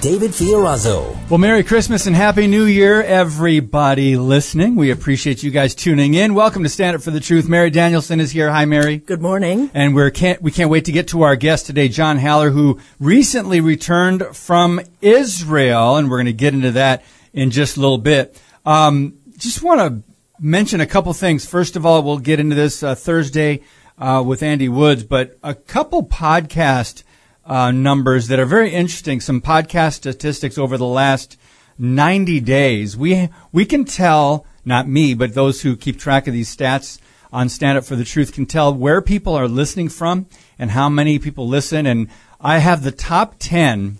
David Fiorazo. Well, Merry Christmas and Happy New Year, everybody listening. We appreciate you guys tuning in. Welcome to Stand Up for the Truth. Mary Danielsen is here. Hi, Mary. Good morning. And we're can't, we can't wait to get to our guest today, John Haller, who recently returned from Israel. And we're going to get into that in just a little bit. Um, just want to mention a couple things. First of all, we'll get into this uh, Thursday uh, with Andy Woods, but a couple podcast uh, numbers that are very interesting. Some podcast statistics over the last 90 days. We we can tell, not me, but those who keep track of these stats on Stand Up for the Truth can tell where people are listening from and how many people listen. And I have the top 10.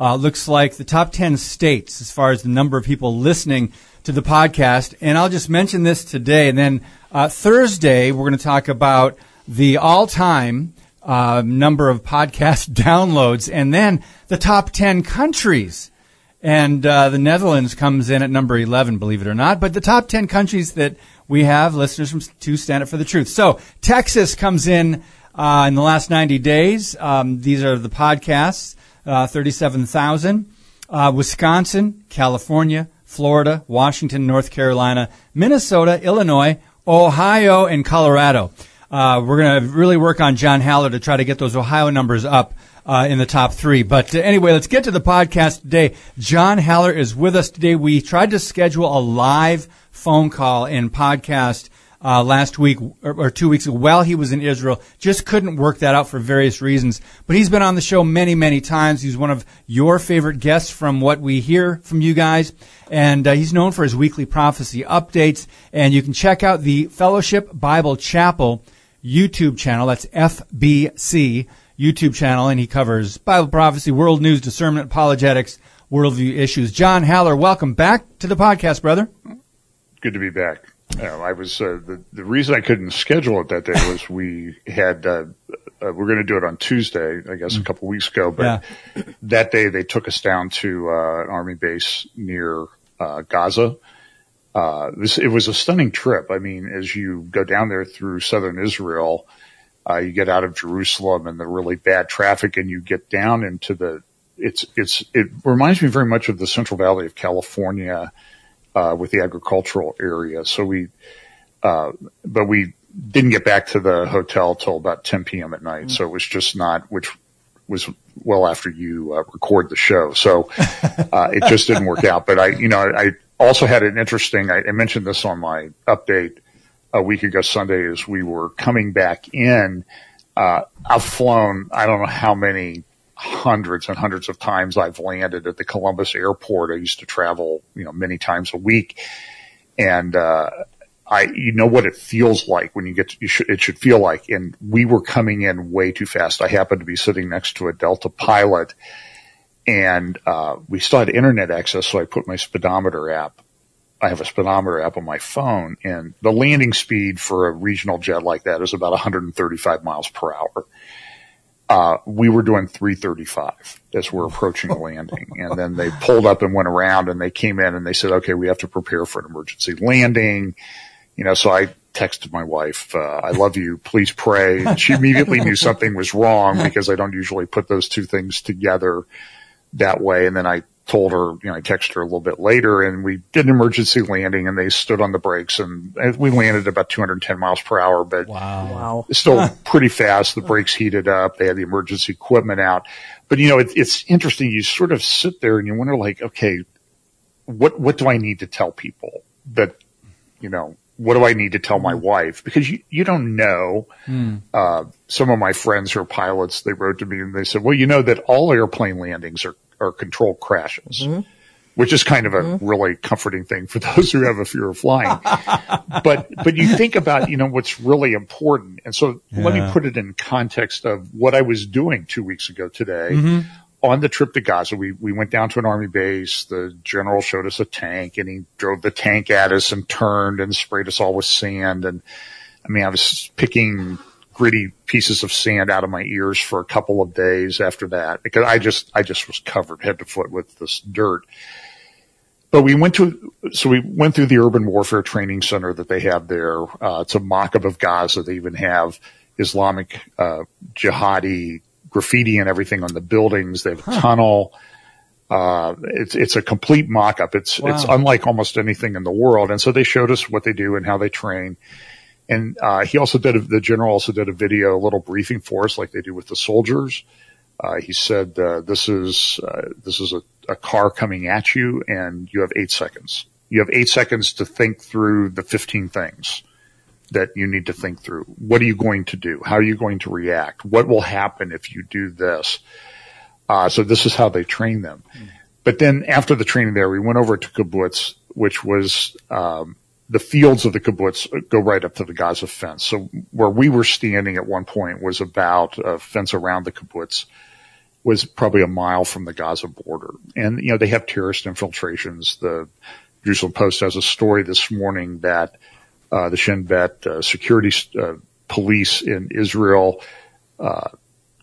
Uh, looks like the top 10 states as far as the number of people listening to the podcast. And I'll just mention this today. And then uh, Thursday, we're going to talk about the all time uh, number of podcast downloads, and then the top 10 countries. And uh, the Netherlands comes in at number 11, believe it or not. But the top 10 countries that we have listeners from to Stand Up for the Truth. So Texas comes in uh, in the last 90 days. Um, these are the podcasts, uh, 37,000. Uh, Wisconsin, California, Florida, Washington, North Carolina, Minnesota, Illinois, Ohio, and Colorado. Uh, we're going to really work on John Haller to try to get those Ohio numbers up uh, in the top three. But uh, anyway, let's get to the podcast today. John Haller is with us today. We tried to schedule a live phone call and podcast uh, last week or, or, two weeks ago while he was in Israel. Just couldn't work that out for various reasons. But he's been on the show many, many times. He's one of your favorite guests from what we hear from you guys. And uh, he's known for his weekly prophecy updates. And you can check out the Fellowship Bible Chapel YouTube channel. That's FBC YouTube channel, and he covers Bible prophecy, world news, discernment, apologetics, worldview issues. John Haller, welcome back to the podcast, brother. Good to be back. Uh, I was uh, the the reason I couldn't schedule it that day was we had uh, uh we're going to do it on Tuesday, I guess, a couple weeks ago. But yeah. that day they took us down to uh, an army base near uh, Gaza uh, this, it was a stunning trip. I mean, as you go down there through southern Israel, uh, you get out of Jerusalem and the really bad traffic and you get down into the, it's, it's, it reminds me very much of the Central Valley of California, uh, with the agricultural area. So we, uh, but we didn't get back to the hotel till about 10 p.m. at night. Mm-hmm. So it was just not, which was well after you uh, record the show. So, uh, it just didn't work out. But I, you know, I, also had an interesting, I, mentioned this on my update a week ago Sunday as we were coming back in. Uh, I've flown, I don't know how many hundreds and hundreds of times I've landed at the Columbus airport. I used to travel, you know, many times a week. And, uh, I, you know what it feels like when you get, to, you should, it should feel like, and we were coming in way too fast. I happened to be sitting next to a Delta pilot and uh, we still had internet access, so I put my speedometer app. I have a speedometer app on my phone, and the landing speed for a regional jet like that is about 135 miles per hour. Uh, we were doing 335 as we're approaching the landing. And then they pulled up and went around and they came in and they said, okay, we have to prepare for an emergency landing. You know, so I texted my wife, uh, I love you. Please pray. And she immediately knew something was wrong because I don't usually put those two things together that way. And then I told her, you know, I texted her a little bit later and we did an emergency landing and they stood on the brakes and we landed about 210 miles per hour, but wow, wow. still pretty fast. The brakes heated up. They had the emergency equipment out, but you know, it, it's interesting. You sort of sit there and you wonder like, okay, what, what do I need to tell people that, you know, what do I need to tell my mm. wife? Because you, you don't know. Mm. Uh, some of my friends who are pilots, they wrote to me and they said, well, you know that all airplane landings are, are controlled crashes, mm-hmm. which is kind of a mm-hmm. really comforting thing for those who have a fear of flying. but, but you think about, you know, what's really important. And so yeah. let me put it in context of what I was doing two weeks ago today. Mm-hmm. on the trip to Gaza, we, we went down to an army base. The general showed us a tank and he drove the tank at us and turned and sprayed us all with sand. And I mean, I was picking gritty pieces of sand out of my ears for a couple of days after that because I just, I just was covered head to foot with this dirt. But we went to, so we went through the urban warfare training center that they have there. Uh, it's a mock-up of Gaza. They even have Islamic, uh, jihadi graffiti and everything on the buildings. They have a huh. tunnel. Uh, it's, it's a complete mock-up. It's, wow. it's unlike almost anything in the world. And so they showed us what they do and how they train. And, uh, he also did, a, the general also did a video, a little briefing for us like they do with the soldiers. Uh, he said, uh, this is, uh, this is a, a car coming at you and you have eight seconds. You have eight seconds to think through the 15 things that you need to think through. What are you going to do? How are you going to react? What will happen if you do this? Uh, so this is how they train them. Mm. But then after the training there, we went over to kibbutz, which was, um, the fields of the kibbutz go right up to the Gaza fence. So where we were standing at one point was about a fence around the kibbutz was probably a mile from the Gaza border. And, you know, they have terrorist infiltrations. The Jerusalem Post has a story this morning that uh, the Shin Bet uh, security uh, police in Israel uh,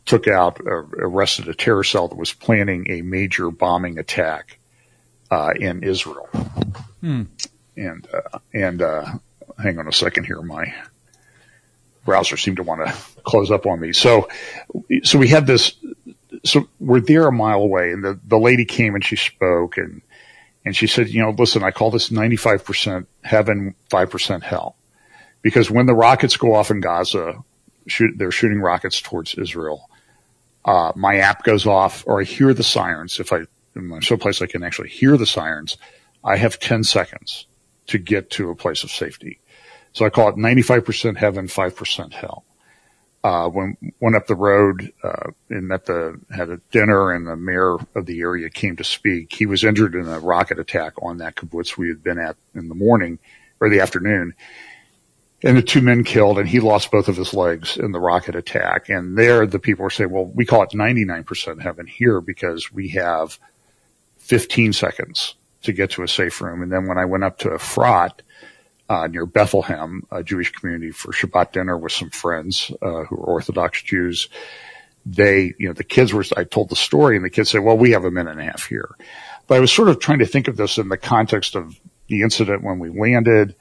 took out, arrested a terror cell that was planning a major bombing attack uh, in Israel. Hmm. And uh, and hang on a second here, my browser seemed to want to close up on me. So so we had this. So we're there a mile away, and the the lady came and she spoke and and she said, you know, listen, I call this 95% heaven, 5% hell. Because when the rockets go off in Gaza, shoot, they're shooting rockets towards Israel. Uh, my app goes off or I hear the sirens. If I, I'm someplace I can actually hear the sirens, I have 10 seconds to get to a place of safety. So I call it 95% heaven, 5% hell uh, when went up the road uh, and met the had a dinner, and the mayor of the area came to speak. He was injured in a rocket attack on that kibbutz we had been at in the morning or the afternoon, and the two men killed, and he lost both of his legs in the rocket attack. And there, the people were saying, "Well, we call it 99% heaven here because we have 15 seconds to get to a safe room." And then when I went up to Efrat, uh, near Bethlehem, a Jewish community for Shabbat dinner with some friends uh, who are Orthodox Jews. They, you know, the kids were. I told the story, and the kids said, "Well, we have a minute and a half here." But I was sort of trying to think of this in the context of the incident when we landed,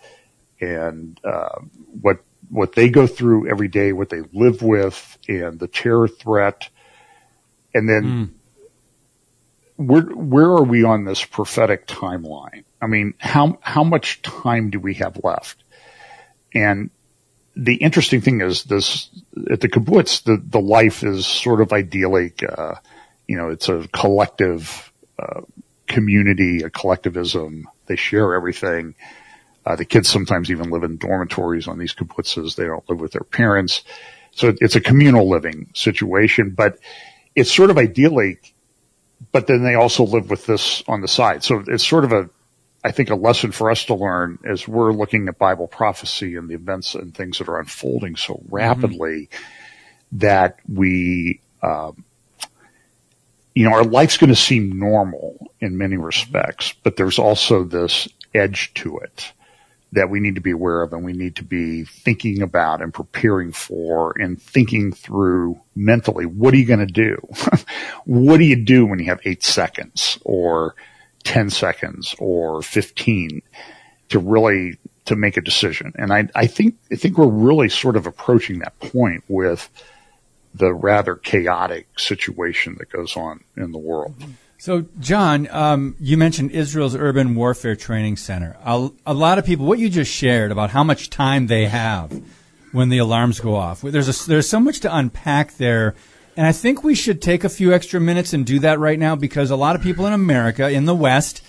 and uh, what what they go through every day, what they live with, and the terror threat, and then. Mm. Where, where are we on this prophetic timeline? I mean, how, how much time do we have left? And the interesting thing is this, at the kibbutz, the, the life is sort of idyllic. Uh, you know, it's a collective, uh, community, a collectivism. They share everything. Uh, the kids sometimes even live in dormitories on these kibbutzes. They don't live with their parents. So it's a communal living situation, but it's sort of idyllic, but then they also live with this on the side. So it's sort of a, I think a lesson for us to learn as we're looking at Bible prophecy and the events and things that are unfolding so mm-hmm. rapidly mm-hmm. that we, um, you know, our life's going to seem normal in many respects, but there's also this edge to it that we need to be aware of and we need to be thinking about and preparing for and thinking through mentally. What are you going to do? what do you do when you have eight seconds or 10 seconds or 15 to really to make a decision. And I, I think I think we're really sort of approaching that point with the rather chaotic situation that goes on in the world. Mm-hmm. So, John, um, you mentioned Israel's Urban Warfare Training Center. A, a, lot of people, what you just shared about how much time they have when the alarms go off. There's a, there's so much to unpack there and I think we should take a few extra minutes and do that right now because a lot of people in America, in the West,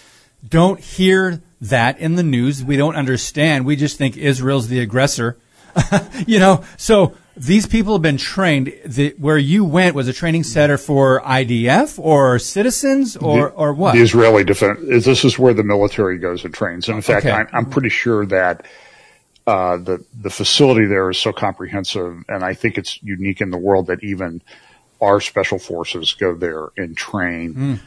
don't hear that in the news. We don't understand. We just think Israel's the aggressor. you know, so these people have been trained. The, where you went was a training center for IDF or citizens or, the, or what? The Israeli defense. This is where the military goes and trains. And In fact, okay. I'm, I'm pretty sure that uh, the the facility there is so comprehensive, and I think it's unique in the world that even our special forces go there and train. Mm.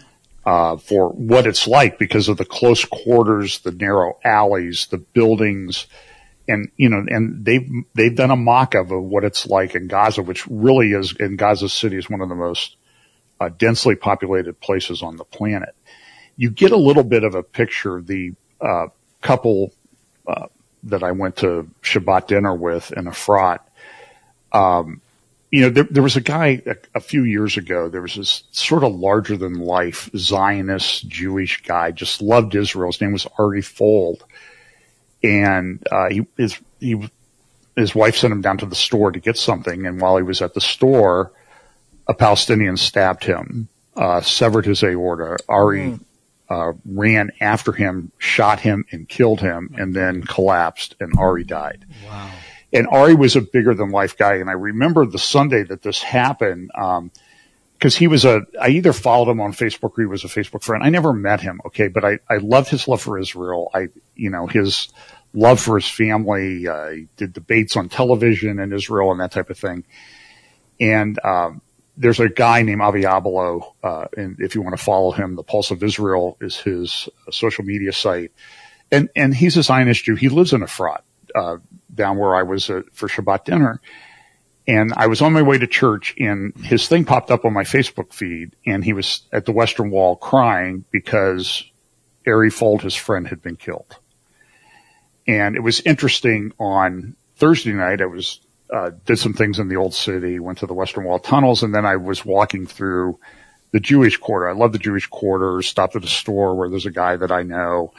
Uh, for what it's like because of the close quarters, the narrow alleys, the buildings, and you know, and they've they've done a mock-up of what it's like in Gaza, which really is in Gaza City is one of the most uh, densely populated places on the planet. You get a little bit of a picture. The uh, couple uh, that I went to Shabbat dinner with in Efrat, um, you know, there, there, was a guy a, a, few years ago. There was this sort of larger than life Zionist Jewish guy, just loved Israel. His name was Ari Fuld, and uh, he his he his wife sent him down to the store to get something, and while he was at the store, a Palestinian stabbed him, uh, severed his aorta. Ari mm. uh, ran after him, shot him, and killed him, and then collapsed, and Ari died. Wow. And Ari was a bigger than life guy, and I remember the Sunday that this happened. Um, because he was a, I either followed him on Facebook or he was a Facebook friend. I never met him, okay, but I, I loved his love for Israel. I, you know, his love for his family. Uh, he did debates on television in Israel and that type of thing. And, um, there's a guy named Avi Abelow, uh, and if you want to follow him, the Pulse of Israel is his uh, social media site. And, and he's a Zionist Jew. He lives in Efrat, uh, down where I was uh, for Shabbat dinner. And I was on my way to church and his thing popped up on my Facebook feed and he was at the Western Wall crying because Ari Fuld, his friend, had been killed. And it was interesting on Thursday night. I was uh, did some things in the old city, went to the Western Wall tunnels, and then I was walking through the Jewish quarter. I love the Jewish quarter. Stopped at a store where there's a guy that I know.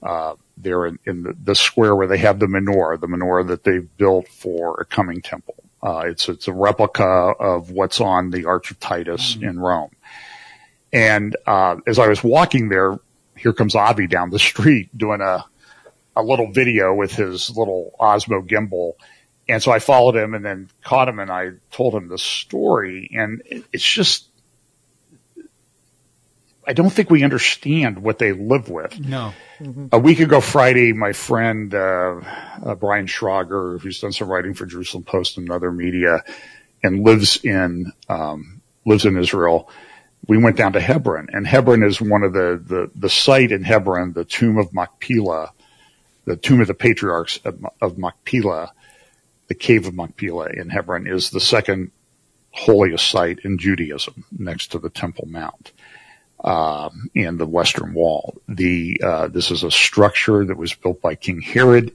Uh, there in, in the, the, square where they have the menorah, the menorah that they've built for a coming temple. Uh, it's it's a replica of what's on the Arch of Titus mm-hmm. in Rome. And uh, as I was walking there, here comes Avi down the street doing a a little video with his little Osmo gimbal and so I followed him and then caught him and I told him the story. And it's just, I don't think we understand what they live with. No. Mm-hmm. A week ago Friday, my friend, uh, uh, Brian Schrauger, who's done some writing for Jerusalem Post and other media and lives in, um, lives in Israel. We went down to Hebron and Hebron is one of the, the, the site in Hebron, the tomb of Machpelah, the tomb of the patriarchs of, of Machpelah the cave of Machpelah in Hebron is the second holiest site in Judaism next to the Temple Mount. Uh, and the Western Wall. The uh, this is a structure that was built by King Herod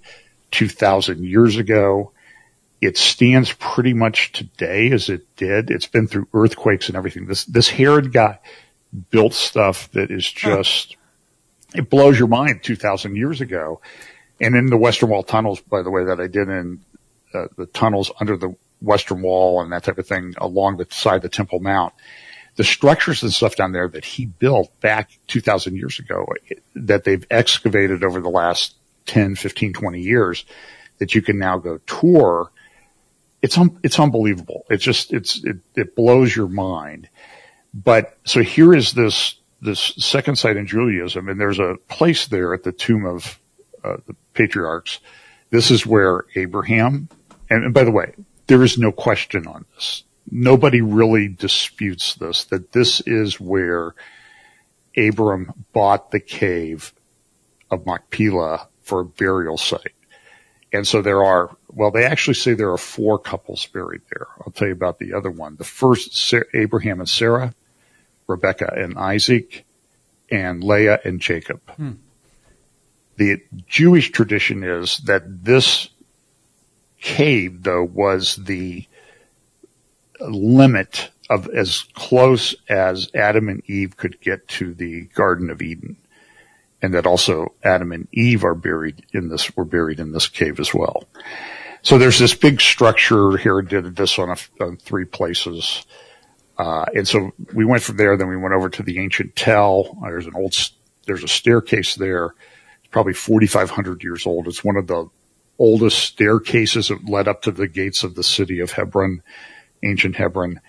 2,000 years ago. It stands pretty much today as it did. It's been through earthquakes and everything. This this Herod guy built stuff that is just it blows your mind 2,000 years ago. And in the Western Wall tunnels, by the way, that I did in uh, the tunnels under the western wall and that type of thing along the side of the Temple Mount. The structures and stuff down there that he built back 2000 years ago that they've excavated over the last 10, 15, 20 years that you can now go tour. It's, un- it's unbelievable. It's just, it's, it, it blows your mind. But so here is this, this second site in Judaism and there's a place there at the tomb of uh, the patriarchs. This is where Abraham, and by the way, there is no question on this. Nobody really disputes this, that this is where Abram bought the cave of Machpelah for a burial site. And so there are, well, they actually say there are four couples buried there. I'll tell you about the other one. The first, Abraham and Sarah, Rebecca and Isaac, and Leah and Jacob. Hmm. The Jewish tradition is that this cave, though, was the limit of as close as Adam and Eve could get to the Garden of Eden. And that also Adam and Eve are buried in this, were buried in this cave as well. So there's this big structure here, did this on, a, on three places. Uh, and so we went from there, then we went over to the ancient tell. There's an old, there's a staircase there. It's probably 4,500 years old. It's one of the oldest staircases that led up to the gates of the city of Hebron, ancient Hebron,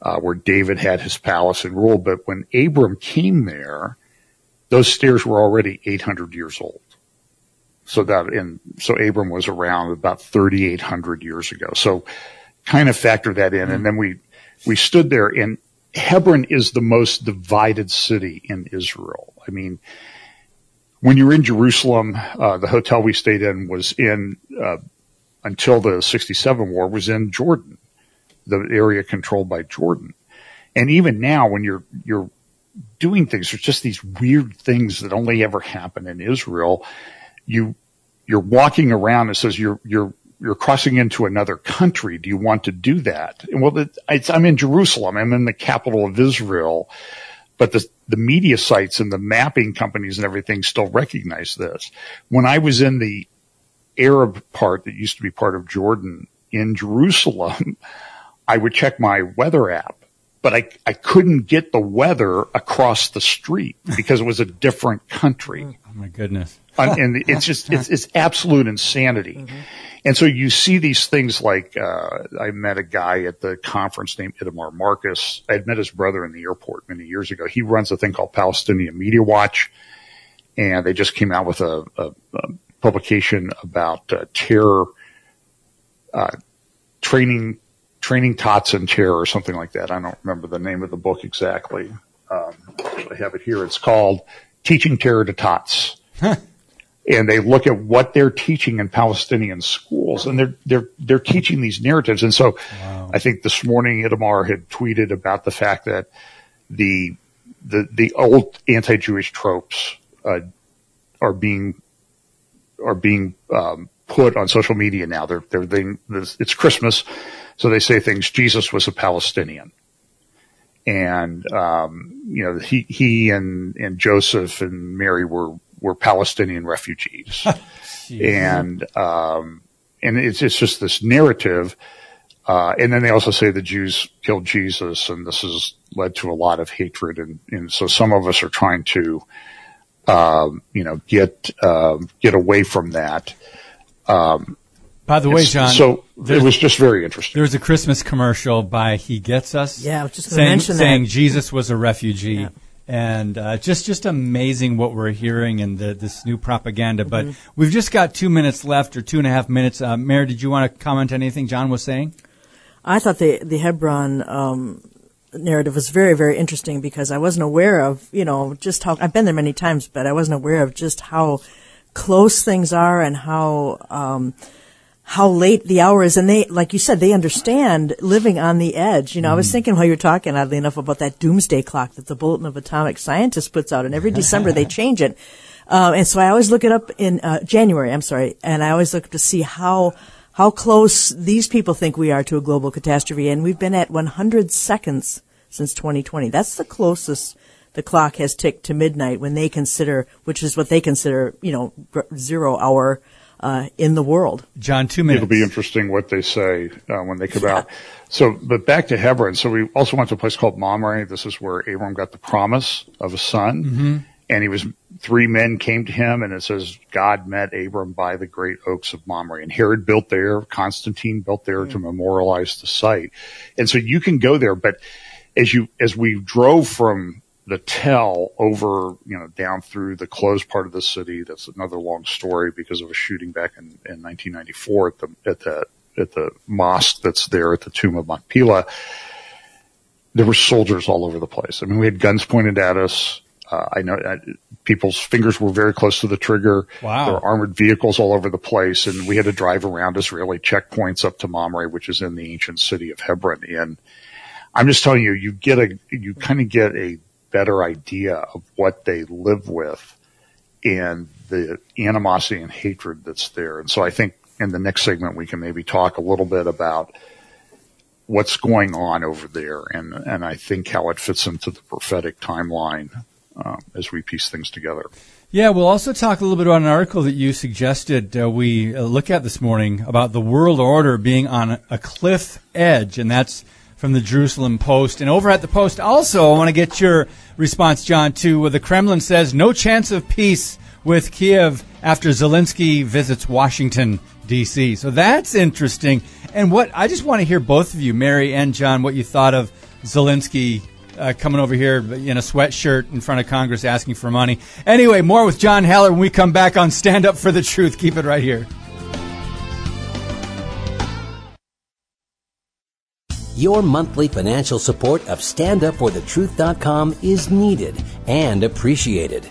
uh, where David had his palace and ruled. But when Abram came there, those stairs were already 800 years old. So that, and so Abram was around about 3,800 years ago. So kind of factor that in. And then we we stood there and Hebron is the most divided city in Israel. I mean, when you're in Jerusalem, uh, the hotel we stayed in was in, uh, until the 67 war was in Jordan, the area controlled by Jordan. And even now when you're, you're doing things, there's just these weird things that only ever happen in Israel. You, you're walking around. and says you're, you're you're crossing into another country. Do you want to do that? And well, I'm in Jerusalem. I'm in the capital of Israel, but the, the media sites and the mapping companies and everything still recognize this. When I was in the Arab part that used to be part of Jordan in Jerusalem, I would check my weather app, but I, I couldn't get the weather across the street because it was a different country. Oh my goodness. and it's just, it's, it's absolute insanity. Mm-hmm. And so you see these things like, uh, I met a guy at the conference named Itamar Marcus. I had met his brother in the airport many years ago. He runs a thing called Palestinian Media Watch and they just came out with a, a, a publication about uh, terror, uh, training, training tots in terror or something like that. I don't remember the name of the book exactly. Um, I have it here. It's called Teaching Terror to Tots and they look at what they're teaching in Palestinian schools and they're, they're, they're teaching these narratives. And so wow. I think this morning Itamar had tweeted about the fact that the, the, the old anti-Jewish tropes, uh, are being, are being, um, put on social media now. They're, they're, they, it's Christmas. So they say things, Jesus was a Palestinian. And, um, you know, he, he and, and Joseph and Mary were, were Palestinian refugees. and, um, and it's, it's just this narrative. Uh, and then they also say the Jews killed Jesus and this has led to a lot of hatred. And, and so some of us are trying to, um, you know, get, um, get away from that. Um, by the way, John, so it was just very interesting. There was a Christmas commercial by He Gets Us. Yeah, I was just saying, mention saying Jesus was a refugee. Yeah and uh, just just amazing what we're hearing and the, this new propaganda. But mm-hmm. we've just got two minutes left, or two and a half minutes. Uh, Mary, did you want to comment on anything John was saying? I thought the the Hebron um, narrative was very very interesting because I wasn't aware of you know just how I've been there many times, but I wasn't aware of just how close things are and how. Um, how late the hour is. And they, like you said, they understand living on the edge. You know, mm. I was mm. thinking while you were talking, oddly enough, about that doomsday clock that the Bulletin of Atomic Scientists puts out, and every December they change it. Uh, and so I always look it up in uh, January. I'm sorry, and I always look to see how how close these people think we are to a global catastrophe. And we've been at 100 seconds since 2020. That's the closest the clock has ticked to midnight when they consider, which is what they consider, you know, zero hour uh, in the world. John, two minutes. It'll be interesting what they say uh, when they come yeah. out. So, but back to Hebron. So we also went to a place called Mamre. This is where Abram got the promise of a son. Mm-hmm. And he was, three men came to him and it says God met Abram by the great oaks of Mamre. And Herod built there, Constantine built there mm-hmm. to memorialize the site. And so you can go there, but as you, as we drove from the tell over, you know, down through the closed part of the city. That's another long story because of a shooting back in, in 1994 at the, at the, at the mosque that's there at the tomb of Machpelah. There were soldiers all over the place. I mean, we had guns pointed at us. Uh, I know people's fingers were very close to the trigger. Wow. There were armored vehicles all over the place and we had to drive around Israeli checkpoints up to Mamre, which is in the ancient city of Hebron. And I'm just telling you, you get a, you kind of get a better idea of what they live with and the animosity and hatred that's there. And so I think in the next segment we can maybe talk a little bit about what's going on over there and, and I think how it fits into the prophetic timeline um, as we piece things together. Yeah, we'll also talk a little bit about an article that you suggested uh, we uh, look at this morning about the world order being on a cliff edge, and that's from the Jerusalem Post. And over at the Post, also, I want to get your response, John, to where the Kremlin says no chance of peace with Kiev after Zelensky visits Washington, D.C. So that's interesting. And what I just want to hear both of you, Mary and John, what you thought of Zelensky uh, coming over here in a sweatshirt in front of Congress asking for money. Anyway, more with John Haller when we come back on Stand Up for the Truth. Keep it right here. Your monthly financial support of StandUpForTheTruth.com is needed and appreciated.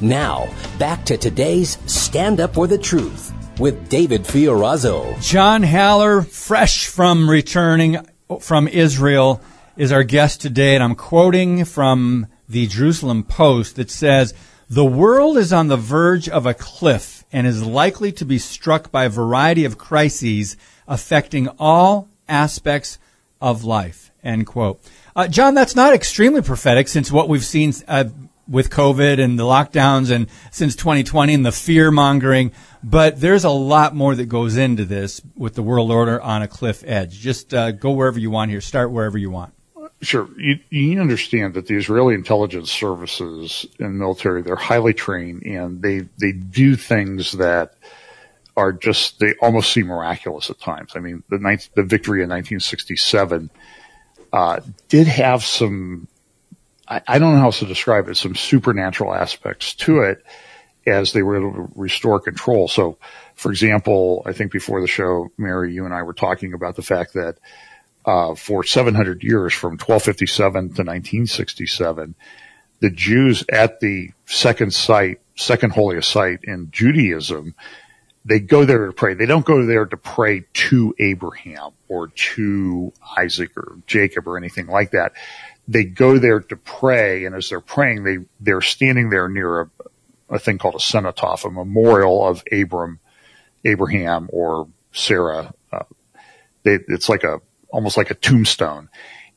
Now, back to today's Stand Up for the Truth with David Fiorazo. John Haller, fresh from returning from Israel, is our guest today, and I'm quoting from the Jerusalem Post that says, The world is on the verge of a cliff and is likely to be struck by a variety of crises affecting all aspects of life. End quote. Uh, John, that's not extremely prophetic since what we've seen uh, with COVID and the lockdowns and since 2020 and the fear mongering. But there's a lot more that goes into this with the world order on a cliff edge. Just uh, go wherever you want here. Start wherever you want. Sure. You, you understand that the Israeli intelligence services and military, they're highly trained and they, they do things that are just, they almost seem miraculous at times. I mean, the ninth, the victory in 1967, uh, did have some, I, don't know how else to describe it, some supernatural aspects to it as they were able to restore control. So, for example, I think before the show, Mary, you and I were talking about the fact that uh, for 700 years, from 1257 to 1967, the Jews at the second site, second holiest site in Judaism, they go there to pray. They don't go there to pray to Abraham or to Isaac or Jacob or anything like that. They go there to pray, and as they're praying, they they're standing there near a, a thing called a cenotaph, a memorial of Abram, Abraham or Sarah. Uh, they, it's like a almost like a tombstone.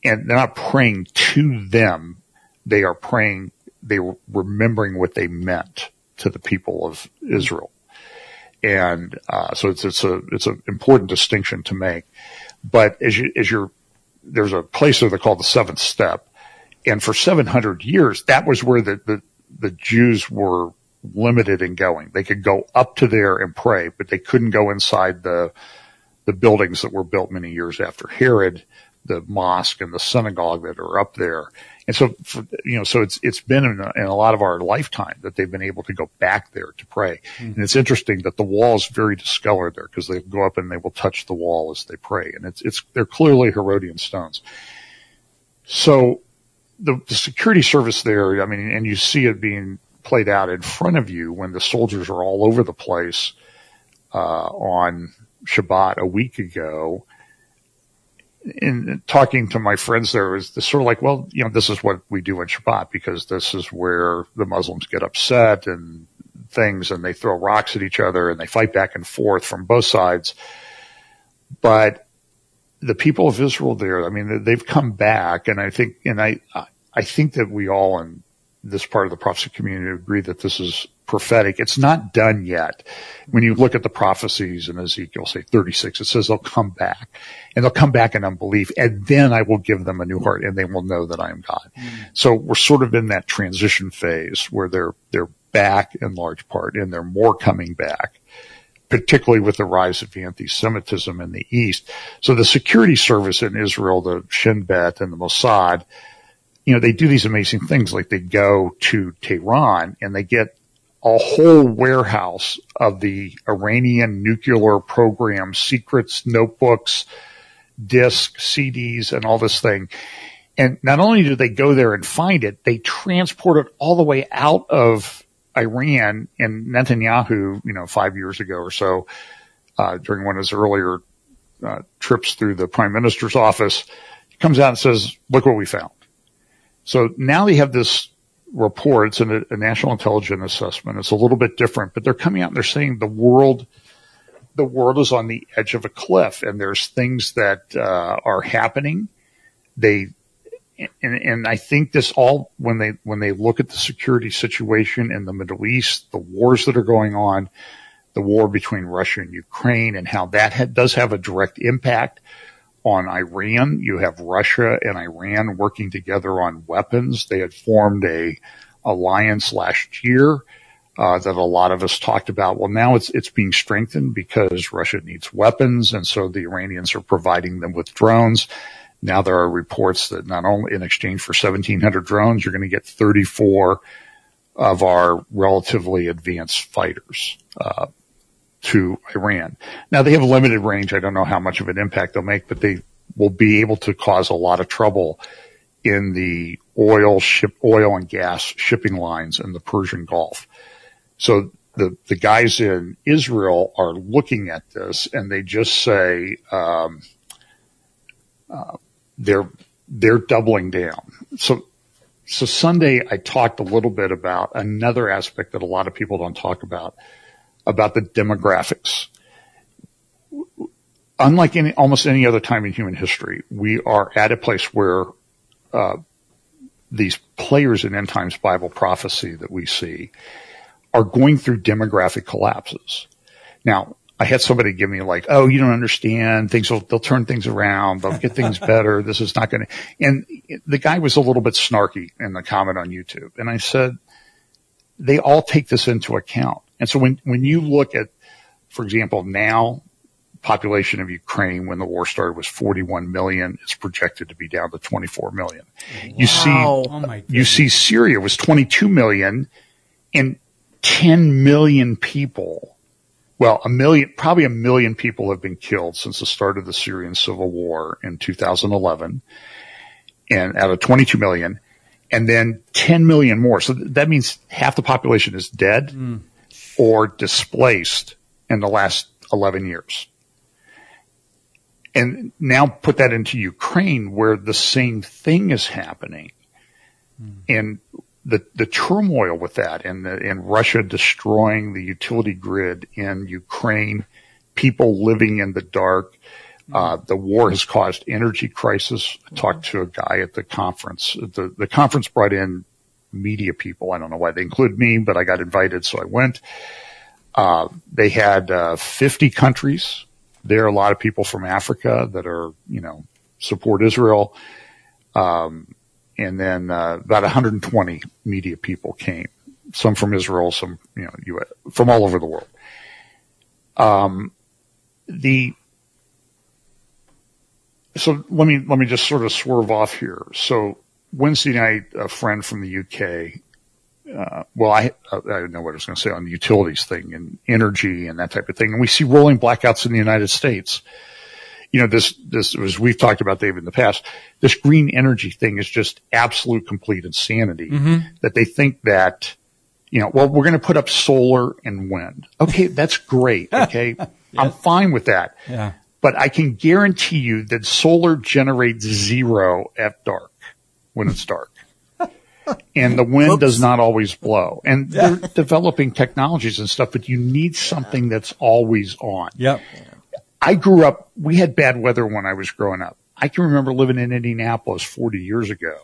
And they're not praying to them. They are praying, they were remembering what they meant to the people of Israel. And, uh, so it's, it's a, it's an important distinction to make. But as you, as you're, there's a place there called the seventh step. And for 700 years, that was where the, the, the Jews were limited in going. They could go up to there and pray, but they couldn't go inside the, the buildings that were built many years after Herod, the mosque and the synagogue that are up there. And so, for, you know, so it's, it's been in a, in a, lot of our lifetime that they've been able to go back there to pray. Mm-hmm. And it's interesting that the wall is very discolored there because they go up and they will touch the wall as they pray. And it's, it's, they're clearly Herodian stones. So the, the security service there, I mean, and you see it being played out in front of you when the soldiers are all over the place, uh, on Shabbat a week ago, in talking to my friends there sort of like, well, you know, this is what we do in Shabbat because this is where the Muslims get upset and things and they throw rocks at each other and they fight back and forth from both sides. But the people of Israel there, I mean, they've come back and I think, and I, I think that we all in this part of the prophecy community agree that this is prophetic. It's not done yet. When you look at the prophecies in Ezekiel, say 36, it says they'll come back and they'll come back in unbelief and then I will give them a new heart and they will know that I am God. Mm. So we're sort of in that transition phase where they're, they're back in large part and they're more coming back particularly with the rise of anti-Semitism in the East. So the security service in Israel, the Shin Bet and the Mossad, you know, they do these amazing things like they go to Tehran and they get a whole warehouse of the Iranian nuclear program secrets, notebooks, discs, CDs, and all this thing. And not only do they go there and find it, they transport it all the way out of Iran and Netanyahu, you know, five years ago or so, uh, during one of his earlier uh, trips through the prime minister's office, comes out and says, look what we found. So now they have this reports and a, a national intelligence assessment. It's a little bit different, but they're coming out and they're saying the world, the world is on the edge of a cliff and there's things that, uh, are happening. They, and, and I think this all, when they, when they look at the security situation in the Middle East, the wars that are going on, the war between Russia and Ukraine and how that ha- does have a direct impact on Iran. You have Russia and Iran working together on weapons. They had formed a alliance last year. Uh, that a lot of us talked about. Well, now it's it's being strengthened because Russia needs weapons, and so the Iranians are providing them with drones. Now there are reports that not only in exchange for 1,700 drones, you're going to get 34 of our relatively advanced fighters. Uh, to Iran. Now they have a limited range. I don't know how much of an impact they'll make, but they, will be able to cause a lot of trouble in the oil ship, oil and gas shipping lines in the Persian Gulf. So the, the guys in Israel are looking at this and they just say, um, uh, they're, they're doubling down. So, so Sunday I talked a little bit about another aspect that a lot of people don't talk about, about the demographics. Unlike any, almost any other time in human history, we are at a place where, uh, these players in end times Bible prophecy that we see are going through demographic collapses. Now, I had somebody give me like, oh, you don't understand. Things will, they'll turn things around. They'll get things better. This is not going to, and the guy was a little bit snarky in the comment on YouTube. And I said, they all take this into account. And so when, when you look at, for example, now population of Ukraine when the war started was 41 million. It's projected to be down to 24 million. Wow. You see, oh you see Syria was 22 million and 10 million people. Well, a million, probably a million people have been killed since the start of the Syrian civil war in 2011 and out of 22 million and then 10 million more. So that means half the population is dead mm. Or displaced in the last 11 years. And now put that into Ukraine where the same thing is happening. Mm. And the, the turmoil with that and the, and Russia destroying the utility grid in Ukraine, people living in the dark. Uh, the war has caused energy crisis. I talked to a guy at the conference. The, the conference brought in media people. I don't know why they include me, but I got invited, so I went. Uh, they had uh, 50 countries there. Are a lot of people from Africa that are, you know, support Israel. Um, and then uh, about 120 media people came, some from Israel, some you know US, from all over the world. Um, the so let me let me just sort of swerve off here. So Wednesday night, a friend from the UK. Uh, well, I I don't know what I was going to say on the utilities thing and energy and that type of thing, and we see rolling blackouts in the United States you know, this, this was, we've talked about David in the past, this green energy thing is just absolute complete insanity mm-hmm. that they think that, you know, well, we're going to put up solar and wind. Okay. That's great. Okay. yes. I'm fine with that. Yeah. But I can guarantee you that solar generates zero at dark when it's dark. and the wind Oops. does not always blow. And they're developing technologies and stuff, but you need something that's always on. Yep. I grew up, we had bad weather when I was growing up. I can remember living in Indianapolis 40 years ago.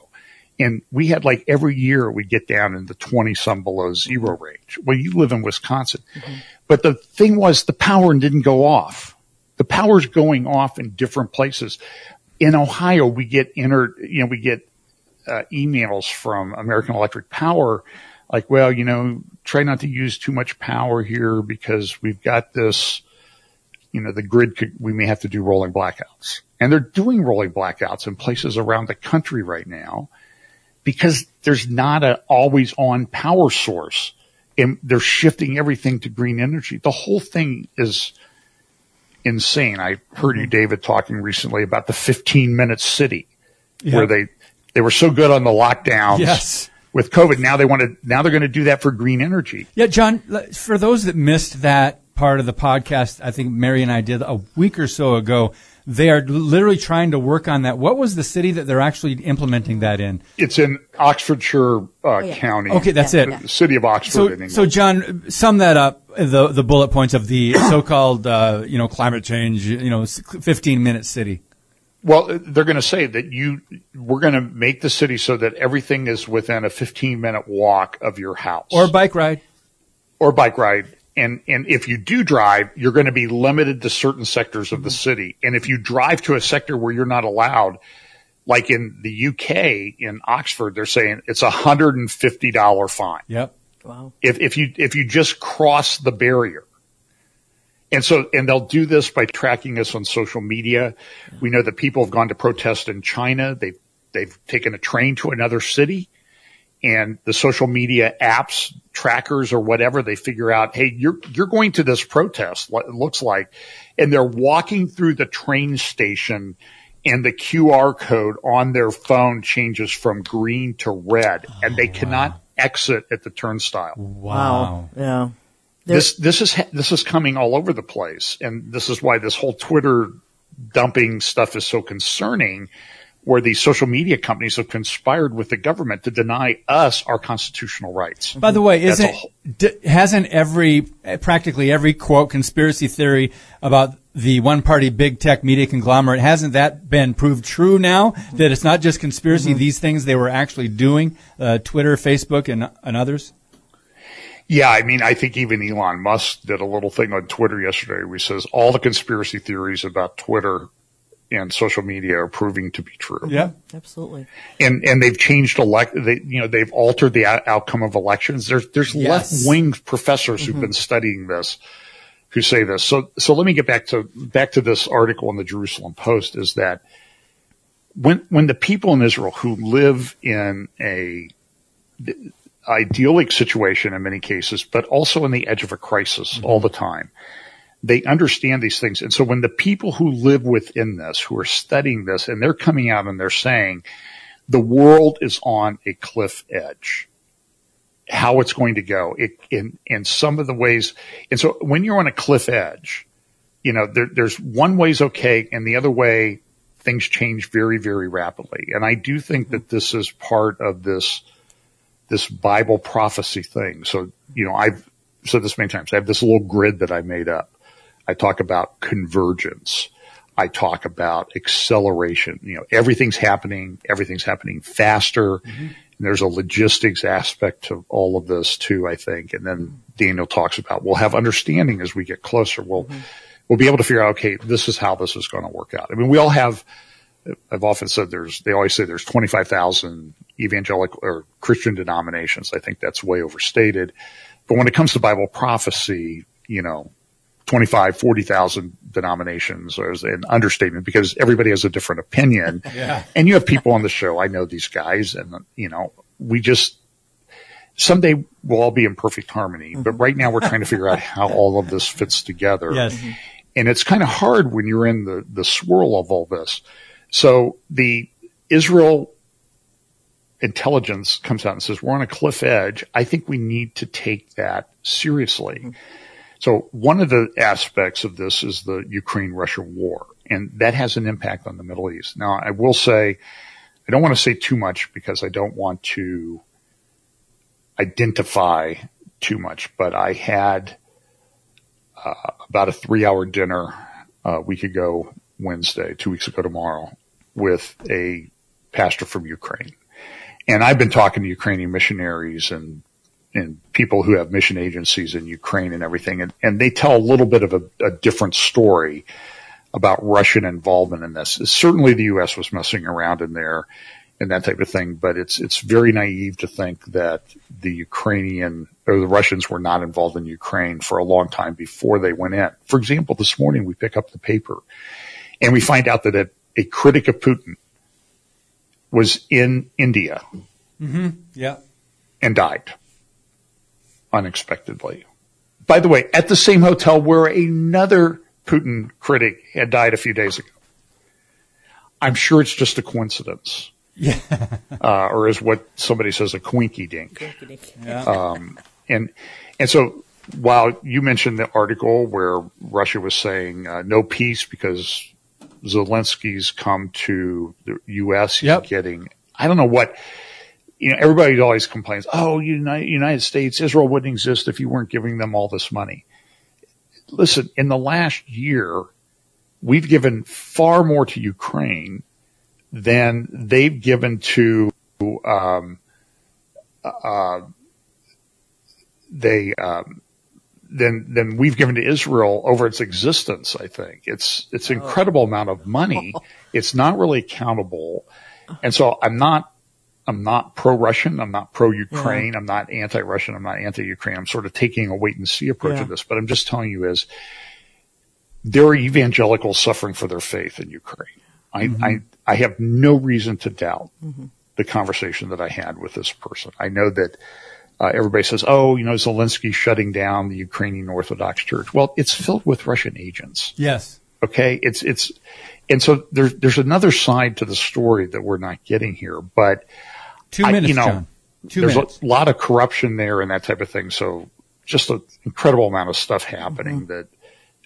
And we had like every year we'd get down in the 20 some below zero range. Well, you live in Wisconsin. Mm-hmm. But the thing was the power didn't go off. The power's going off in different places. In Ohio, we get inner, you know, we get uh, emails from American Electric Power like, well, you know, try not to use too much power here because we've got this you know, the grid could, we may have to do rolling blackouts. And they're doing rolling blackouts in places around the country right now because there's not an always on power source and they're shifting everything to green energy. The whole thing is insane. I heard you, mm-hmm. David, talking recently about the 15 minute city yeah. where they, they were so good on the lockdowns. Yes with COVID. Now they want to, now they're going to do that for green energy. Yeah, John, for those that missed that part of the podcast I think Mary and I did a week or so ago. They are literally trying to work on that. What was the city that they're actually implementing that in? It's in Oxfordshire uh, oh, yeah. County. Okay, that's yeah, it. Yeah. The city of Oxford. So, so John, sum that up. The the bullet points of the so-called uh, you know climate change. You know, fifteen minute city. Well, they're going to say that you, we're going to make the city so that everything is within a 15 minute walk of your house. Or bike ride. Or bike ride and and if you do drive, you're going to be limited to certain sectors of the mm-hmm. city. And if you drive to a sector where you're not allowed, like in the UK in Oxford, they're saying it's a hundred and fifty dollar fine. Yep. Wow. If if you if you just cross the barrier. And so, and they'll do this by tracking us on social media. We know that people have gone to protest in China. They've, they've taken a train to another city and the social media apps, trackers or whatever, they figure out, hey, you're, you're going to this protest, what it looks like, and they're walking through the train station and the QR code on their phone changes from green to red, and they oh, cannot exit at the turnstile. Wow. Yeah. This this is this is coming all over the place, and this is why this whole Twitter dumping stuff is so concerning. Where these social media companies have conspired with the government to deny us our constitutional rights. By the way, isn't whole- hasn't every practically every quote conspiracy theory about the one party big tech media conglomerate hasn't that been proved true now that it's not just conspiracy these things they were actually doing uh, Twitter, Facebook and and others? Yeah, I mean, I think even Elon Musk did a little thing on Twitter yesterday where he says all the conspiracy theories about Twitter and social media are proving to be true. Yeah. Absolutely. And and they've changed elect they you know they've altered the out- outcome of elections. There's there's Yes. left-wing professors who've mm-hmm. been studying this who say this. So so let me get back to back to this article in the Jerusalem Post is that when when the people in Israel who live in a idyllic situation in many cases, but also on the edge of a crisis mm-hmm. all the time. They understand these things. And so when the people who live within this, who are studying this, and they're coming out and they're saying, the world is on a cliff edge. How it's going to go it, in, in some of the ways. And so when you're on a cliff edge, you know, there, there's one way's okay and the other way things change very, very rapidly. And I do think that mm-hmm. this is part of this, this Bible prophecy thing. So, you know, I've said this many times. I have this little grid that I made up. I talk about convergence. I talk about acceleration. You know, everything's happening. Everything's happening faster. Mm-hmm. And there's a logistics aspect to all of this too, I think. And then Daniel talks about we'll have understanding as we get closer. We'll, mm-hmm. we'll be able to figure out, okay, this is how this is going to work out. I mean, we all have, I've often said there's, they always say there's 25,000 evangelical or Christian denominations. I think that's way overstated. But when it comes to Bible prophecy, you know, 25, 40,000 denominations is an understatement because everybody has a different opinion. Yeah. And you have people on the show. I know these guys and, you know, we just, someday we'll all be in perfect harmony. Mm-hmm. But right now we're trying to figure out how all of this fits together. Yes. Mm-hmm. And it's kind of hard when you're in the, the swirl of all this. So the Israel intelligence comes out and says, we're on a cliff edge. I think we need to take that seriously. So one of the aspects of this is the Ukraine-Russia war, and that has an impact on the Middle East. Now, I will say, I don't want to say too much because I don't want to identify too much, but I had uh, about a three-hour dinner uh, a week ago Wednesday, two weeks ago tomorrow, with a pastor from Ukraine. And I've been talking to Ukrainian missionaries and and people who have mission agencies in Ukraine and everything, and, and they tell a little bit of a, a different story about Russian involvement in this. Certainly, the U.S. was messing around in there and that type of thing, but it's it's very naive to think that the Ukrainian or the Russians were not involved in Ukraine for a long time before they went in. For example, this morning we pick up the paper and we find out that a, a critic of Putin was in India Yeah. and died unexpectedly. By the way, at the same hotel where another Putin critic had died a few days ago. I'm sure it's just a coincidence. Yeah. uh, or is what somebody says a quinky dink. Yeah. And, and so while you mentioned the article where Russia was saying uh, no peace because Zelensky's come to the U.S. He's Yep. getting, I don't know what, you know, everybody always complains, oh, United, United States, Israel wouldn't exist if you weren't giving them all this money. Listen, in the last year, we've given far more to Ukraine than they've given to, um, uh, they, um, than than we've given to Israel over its existence. I think it's it's an incredible amount of money. It's not really accountable, and so I'm not I'm not pro Russian. I'm not pro Ukraine. I'm not anti Russian. I'm not anti Ukraine. I'm sort of taking a wait and see approach Yeah. of this. But I'm just telling you is there are evangelicals suffering for their faith in Ukraine. I mm-hmm. I, I have no reason to doubt mm-hmm. the conversation that I had with this person. I know that uh, everybody says, "Oh, you know, Zelensky's shutting down the Ukrainian Orthodox Church." Well, it's filled with Russian agents. yes. Okay, it's it's and so there's there's another side to the story that we're not getting here. But two minutes, I, you know, John. Two there's minutes. a lot of corruption there and that type of thing. So just an incredible amount of stuff happening mm-hmm. that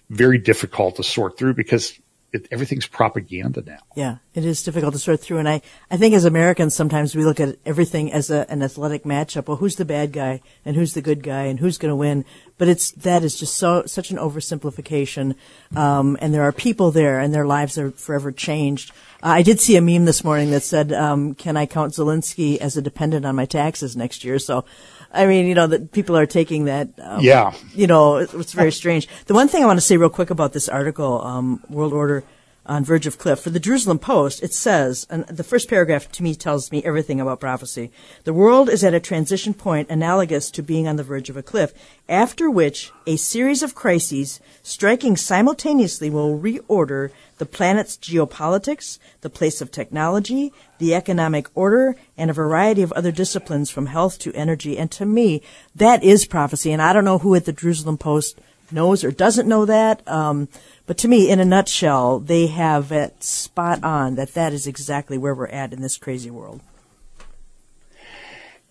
very difficult to sort through because it, everything's propaganda now. Yeah, it is difficult to sort through. And I, I think as Americans, sometimes we look at everything as a, an athletic matchup. Well, who's the bad guy and who's the good guy and who's going to win? But it's, that is just so, such an oversimplification. Um, and there are people there and their lives are forever changed. Uh, I did see a meme this morning that said, um, can I count Zelensky as a dependent on my taxes next year? So, I mean, you know, that people are taking that. Um, yeah. You know, it's very strange. The one thing I want to say real quick about this article, um, World Order on Verge of Cliff, for the Jerusalem Post, it says, and the first paragraph to me tells me everything about prophecy. The world is at a transition point analogous to being on the verge of a cliff, after which a series of crises striking simultaneously will reorder the planet's geopolitics, the place of technology, the economic order, and a variety of other disciplines from health to energy. And to me, that is prophecy. And I don't know who at the Jerusalem Post knows or doesn't know that. Um, but to me, in a nutshell, they have it spot on that that is exactly where we're at in this crazy world.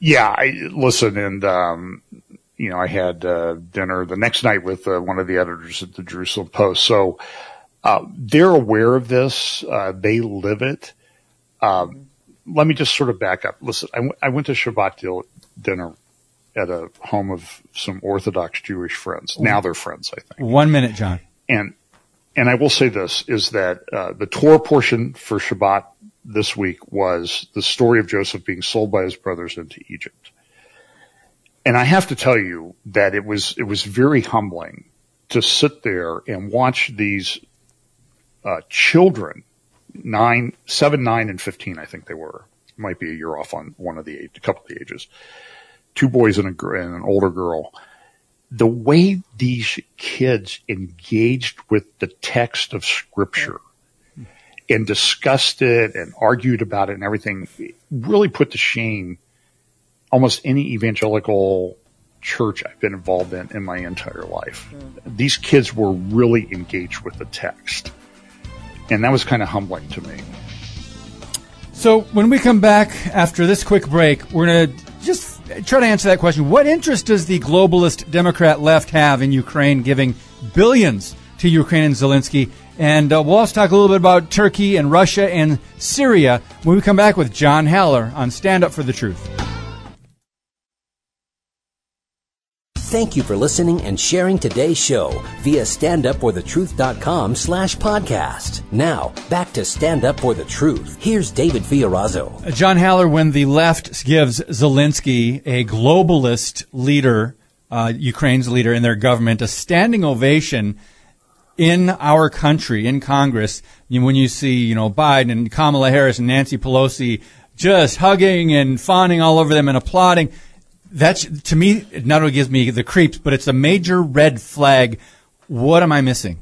Yeah, I listen, and um, you know, I had uh, dinner the next night with uh, one of the editors at the Jerusalem Post. So uh, they're aware of this. Uh, they live it. Um, let me just sort of back up. Listen, I, w- I went to Shabbat dinner at a home of some Orthodox Jewish friends. Now they're friends, I think. One minute, John. And and I will say this is that uh, the Torah portion for Shabbat this week was the story of Joseph being sold by his brothers into Egypt. And I have to tell you that it was it was very humbling to sit there and watch these uh, children, nine, seven, nine, and fifteen. I think they were. Might be a year off on one of the a couple of the ages. Two boys and, a, and an older girl. The way these kids engaged with the text of Scripture and discussed it and argued about it and everything really put to shame almost any evangelical church I've been involved in in my entire life. These kids were really engaged with the text. And that was kind of humbling to me. So when we come back after this quick break, we're going to just try to answer that question. What interest does the globalist Democrat left have in Ukraine giving billions to Ukraine and Zelensky? And uh, we'll also talk a little bit about Turkey and Russia and Syria when we come back with John Haller on Stand Up for the Truth. Thank you for listening and sharing today's show via standupforthetruth.com slash podcast. Now, back to Stand Up For The Truth. Here's David Fiorazo. Uh, John Haller, when the left gives Zelensky, a globalist leader, uh, Ukraine's leader in their government, a standing ovation in our country, in Congress, when you see, you know, Biden and Kamala Harris and Nancy Pelosi just hugging and fawning all over them and applauding – that's to me it not only gives me the creeps, but it's a major red flag. What am I missing?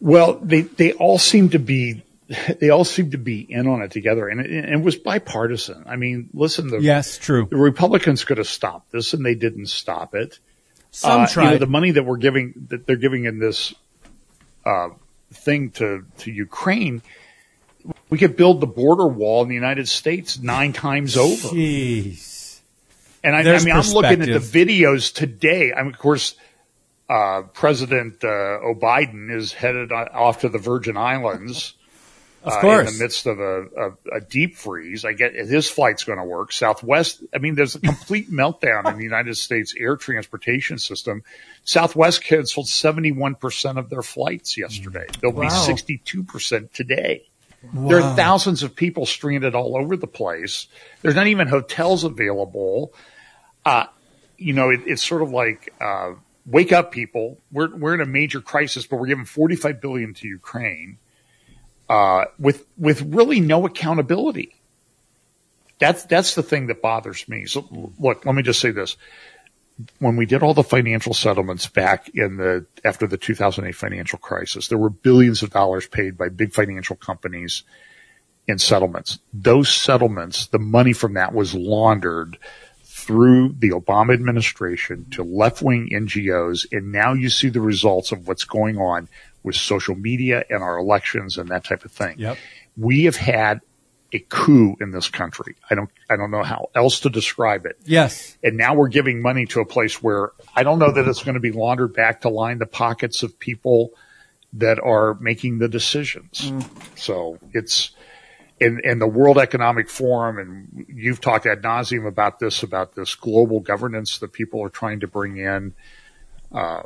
Well, they they all seem to be they all seem to be in on it together, and it, and it was bipartisan. I mean, listen, the yes, true. The Republicans could have stopped this, and they didn't stop it. Some uh, tried. You know, the money that we're giving that they're giving in this uh, thing to to Ukraine we could build the border wall in the United States nine times over. Jeez. And I, I mean, I'm looking at the videos today. I mean, of course, uh, President uh, O'Biden is headed off to the Virgin Islands. Of course. Uh, in the midst of a, a, a, deep freeze. I get his flight's going to work. Southwest, I mean, there's a complete meltdown in the United States air transportation system. Southwest canceled 71% of their flights yesterday. They'll wow. be 62% today. Wow. There are thousands of people stranded all over the place. There's not even hotels available. Uh, you know, it, it's sort of like, uh, wake up people. We're, we're in a major crisis, but we're giving 45 billion to Ukraine, uh, with, with really no accountability. That's, that's the thing that bothers me. So look, let me just say this when we did all the financial settlements back in the after the 2008 financial crisis, there were billions of dollars paid by big financial companies in settlements. Those settlements, the money from that was laundered through the Obama administration to left wing NGOs. And now you see the results of what's going on with social media and our elections and that type of thing. Yep. We have had a coup in this country. I don't, I don't know how else to describe it. Yes. And now we're giving money to a place where I don't know that it's going to be laundered back to line the pockets of people that are making the decisions. So it's, in, in the World Economic Forum, and you've talked ad nauseum about this, about this global governance that people are trying to bring in. Uh,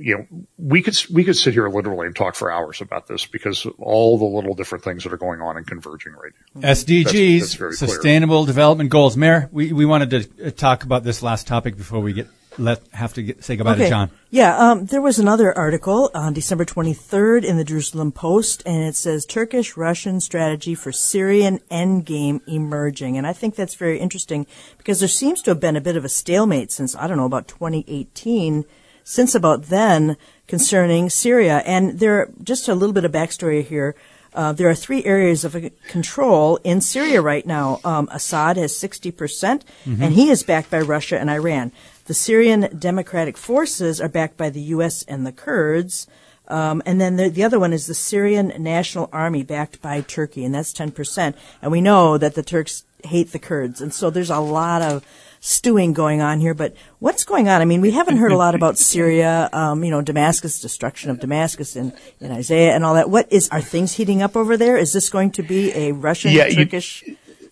you know, we could we could sit here literally and talk for hours about this because of all the little different things that are going on and converging right now. SDGs, That's- that's very clear. Sustainable Development Goals. Mayor, we, we wanted to uh, talk about this last topic before we get let have to get, say goodbye to John. Yeah, um, there was another article on December 23rd in the Jerusalem Post, and it says Turkish Russian strategy for Syrian endgame emerging. And I think that's very interesting because there seems to have been a bit of a stalemate since, I don't know, about 2018, since about then concerning Syria. And there, just a little bit of backstory here. Uh, there are three areas of control in Syria right now. Um, Assad has 60%, percent and he is backed by Russia and Iran. The Syrian Democratic Forces are backed by the U.S. and the Kurds. Um, and then the, the other one is the Syrian National Army backed by Turkey, and that's 10%. And we know that the Turks hate the Kurds. And so there's a lot of stewing going on here. But what's going on? I mean, we haven't heard a lot about Syria, um, you know, Damascus, destruction of Damascus in, in Isaiah and all that. What is, are things heating up over there? Is this going to be a Russian, Yeah, you- Turkish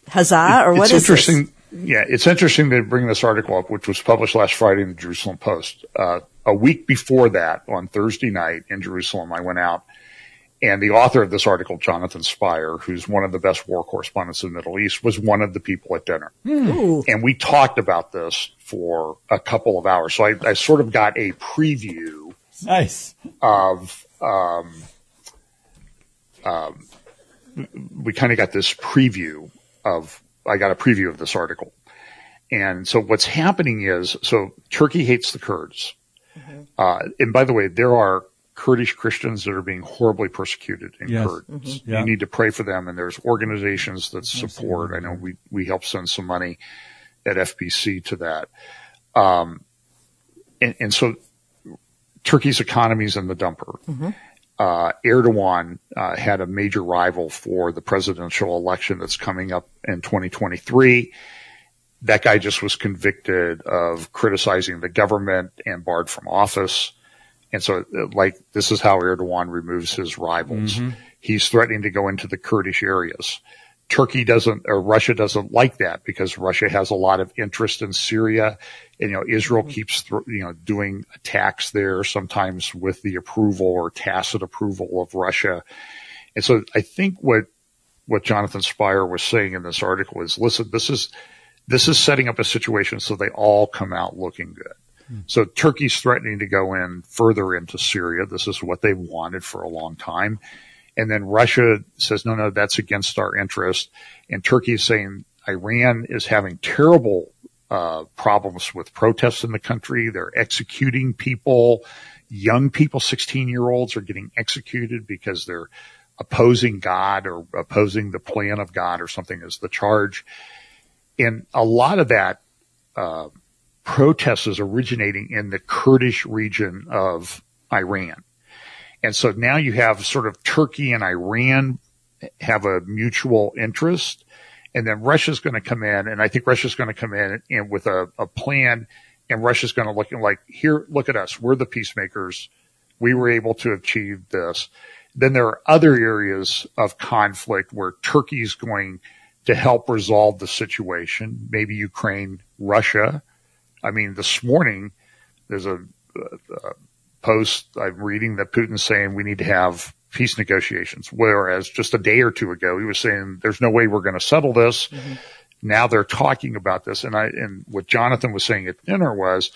huzzah, or what it's is this? interesting. Yeah, it's interesting to bring this article up, which was published last Friday in the Jerusalem Post. Uh, a week before that, on Thursday night in Jerusalem, I went out, and the author of this article, Jonathan Spyer, who's one of the best war correspondents in the Middle East, was one of the people at dinner. Ooh. And we talked about this for a couple of hours. So I, I sort of got a preview Nice. of um, um, we kind of got this preview of I got a preview of this article. And so what's happening is so Turkey hates the Kurds. Uh, and by the way, there are Kurdish Christians that are being horribly persecuted in Yes. Kurds. Yeah. You need to pray for them and there's organizations that support. I know we, we help send some money at FBC to that. Um, and, and so Turkey's economy is in the dumper. Uh, Erdogan uh, had a major rival for the presidential election that's coming up in 2023. That guy just was convicted of criticizing the government and barred from office. And so, uh, like, this is how Erdogan removes his rivals. He's threatening to go into the Kurdish areas. Turkey doesn't, or Russia doesn't like that because Russia has a lot of interest in Syria. And, you know, Israel keeps, thr you know, doing attacks there, sometimes with the approval or tacit approval of Russia. And so I think what, what Jonathan Spyer was saying in this article is, listen, this is, this is setting up a situation so they all come out looking good. So Turkey's threatening to go in further into Syria. This is what they've wanted for a long time. And then Russia says, no, no, that's against our interest. And Turkey is saying Iran is having terrible uh, problems with protests in the country. They're executing people. Young people, 16 year olds are getting executed because they're opposing God or opposing the plan of God or something is the charge. And a lot of that, uh, protest is originating in the Kurdish region of Iran. And so now you have sort of Turkey and Iran have a mutual interest. And then Russia's going to come in, and I think Russia's going to come in and with a, a plan, and Russia's going to look like, here, look at us. We're the peacemakers. We were able to achieve this. Then there are other areas of conflict where Turkey's going to help resolve the situation. Maybe Ukraine, Russia. I mean, this morning there's a, a, post I'm reading that Putin's saying we need to have peace negotiations. Whereas just a day or two ago, he was saying there's no way we're going to settle this. Mm-hmm. Now they're talking about this. And I, and what Jonathan was saying at dinner was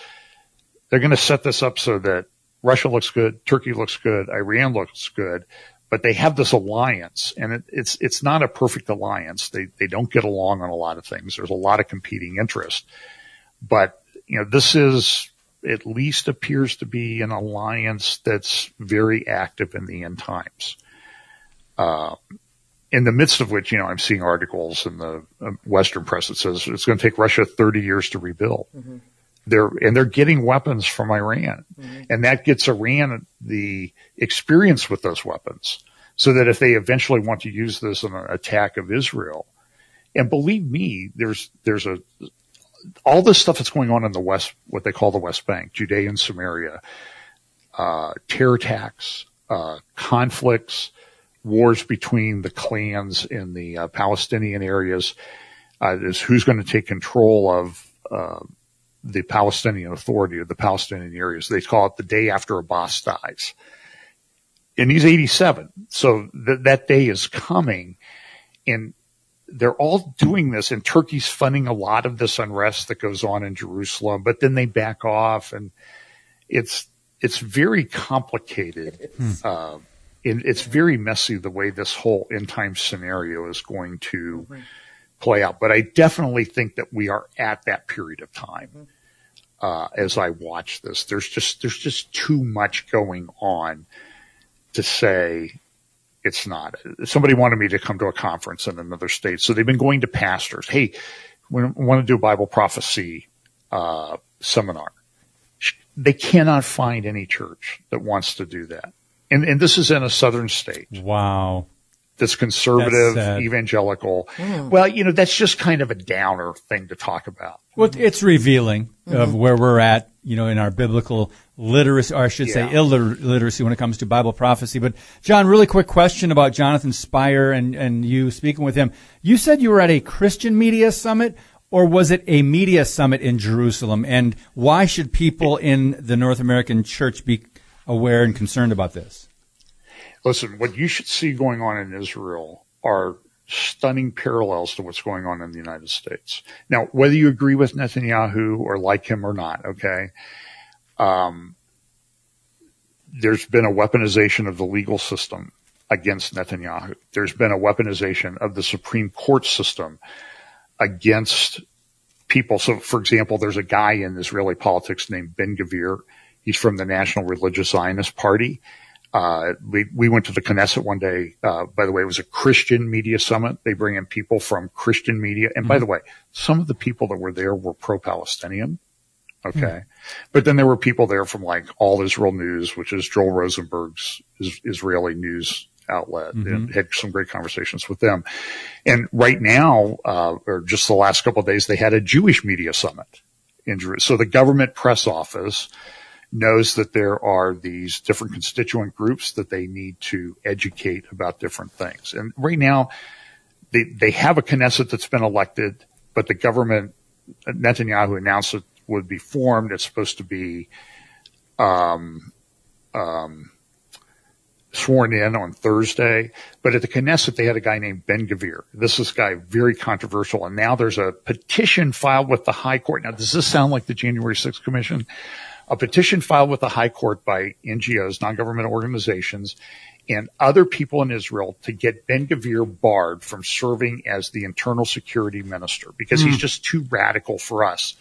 they're going to set this up so that Russia looks good, Turkey looks good, Iran looks good, but they have this alliance and it, it's, it's not a perfect alliance. They, they don't get along on a lot of things. There's a lot of competing interests, but you know, this is, at least appears to be an alliance that's very active in the end times. Uh, in the midst of which, you know, I'm seeing articles in the uh, Western press that says it's going to take Russia 30 years to rebuild. Mm-hmm. They're, and they're getting weapons from Iran. Mm-hmm. And that gets Iran the experience with those weapons so that if they eventually want to use this in an attack of Israel, and believe me, there's, there's a, all this stuff that's going on in the West, what they call the West Bank, Judea and Samaria, uh, terror attacks, uh, conflicts, wars between the clans in the uh, Palestinian areas. Uh, is who's going to take control of uh, the Palestinian Authority or the Palestinian areas. They call it the day after Abbas dies. And he's 87. So th- that day is coming and they're all doing this and Turkey's funding a lot of this unrest that goes on in Jerusalem, but then they back off and it's, it's very complicated. Hmm. Uh, and it's very messy the way this whole end time scenario is going to mm-hmm. play out. But I definitely think that we are at that period of time. Mm-hmm. Uh, as I watch this, there's just, there's just too much going on to say it's not. Somebody wanted me to come to a conference in another state. So they've been going to pastors. Hey, we want to do a Bible prophecy, uh, seminar. They cannot find any church that wants to do that and, and this is in a southern state. Wow. That's conservative, that's evangelical. Mm. Well, you know, that's just kind of a downer thing to talk about. Well, it's revealing mm-hmm. of where we're at, you know, in our biblical literacy, or I should yeah. say illiteracy when it comes to Bible prophecy. But John, really quick question about Jonathan Spyer and, and you speaking with him. You said you were at a Christian media summit or was it a media summit in Jerusalem? And why should people in the North American church be aware and concerned about this? Listen, what you should see going on in Israel are stunning parallels to what's going on in the United States. Now, whether you agree with Netanyahu or like him or not, okay, um, there's been a weaponization of the legal system against Netanyahu. There's been a weaponization of the Supreme Court system against people. So, for example, there's a guy in Israeli politics named Ben Gvir He's from the National Religious Zionist Party. Uh, we, we went to the Knesset one day. Uh, by the way, it was a Christian media summit. They bring in people from Christian media. And mm-hmm. by the way, some of the people that were there were pro-Palestinian. Okay. Mm-hmm. But then there were people there from like All Israel News, which is Joel Rosenberg's is, Israeli news outlet mm-hmm. and had some great conversations with them. And right now, uh, or just the last couple of days, they had a Jewish media summit in Jerusalem. So the government press office, knows that there are these different constituent groups that they need to educate about different things. And right now, they, they have a Knesset that's been elected, but the government, Netanyahu announced it would be formed. It's supposed to be, um, um, sworn in on Thursday. But at the Knesset, they had a guy named Ben Gvir. This is a guy very controversial. And now there's a petition filed with the High Court. Now, does this sound like the January 6th Commission? a petition filed with the High Court by NGOs, non-government organizations, and other people in Israel to get Ben Gvir barred from serving as the internal security minister because mm. he's hmm. just too radical for us.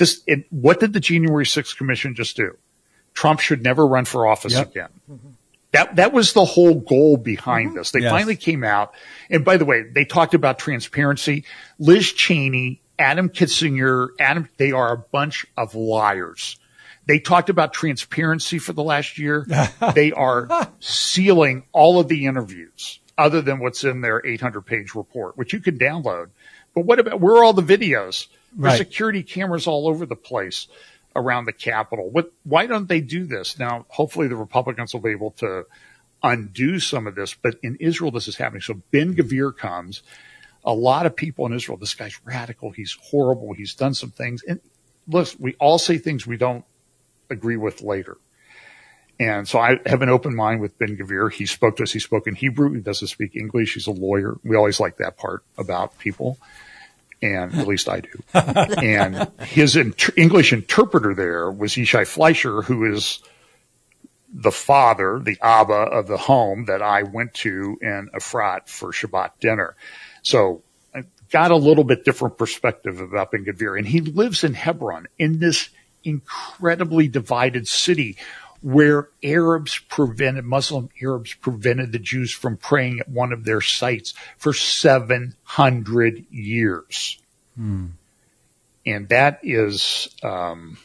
This, it, what did the January 6th commission just do? Trump should never run for office yep. again. Mm-hmm. That, that was the whole goal behind mm-hmm. this. They yes. finally came out. And by the way, they talked about transparency. Liz Cheney, Adam Kinzinger, Adam, they are a bunch of liars. They talked about transparency for the last year. they are sealing all of the interviews other than what's in their 800 page report, which you can download. But what about, where are all the videos? There's right. security cameras all over the place around the Capitol. What, why don't they do this? Now, hopefully the Republicans will be able to undo some of this, but in Israel, this is happening. So Ben Gvir comes. A lot of people in Israel, this guy's radical. He's horrible. He's done some things. And listen, we all say things we don't agree with later. And so I have an open mind with Ben Gvir. He spoke to us. He spoke in Hebrew. He doesn't speak English. He's a lawyer. We always like that part about people. And at least I do. and his inter- English interpreter there was Yishai Fleischer, who is the father, the Abba of the home that I went to in Efrat for Shabbat dinner. So I got a little bit different perspective about Ben Gvir. And he lives in Hebron in this incredibly divided city where Arabs prevented, Muslim Arabs prevented the Jews from praying at one of their sites for 700 years. Hmm. And that is, um,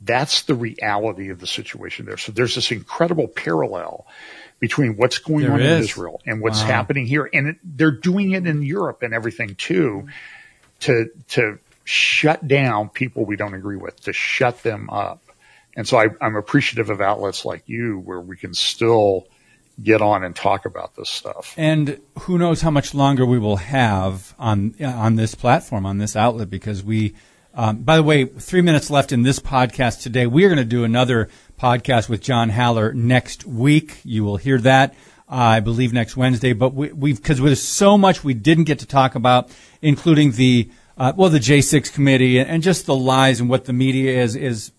that's the reality of the situation there. So there's this incredible parallel between what's going there on is. in Israel and what's wow. happening here. And it, they're doing it in Europe and everything too to, to shut down people we don't agree with, to shut them up. And so I, I'm appreciative of outlets like you where we can still get on and talk about this stuff. And who knows how much longer we will have on on this platform, on this outlet, because we. Um, by the way, three minutes left in this podcast today. We are going to do another podcast with John Haller next week. You will hear that, uh, I believe, next Wednesday. But we, we've because there's so much we didn't get to talk about, including the uh, well, the J6 committee and just the lies and what the media is is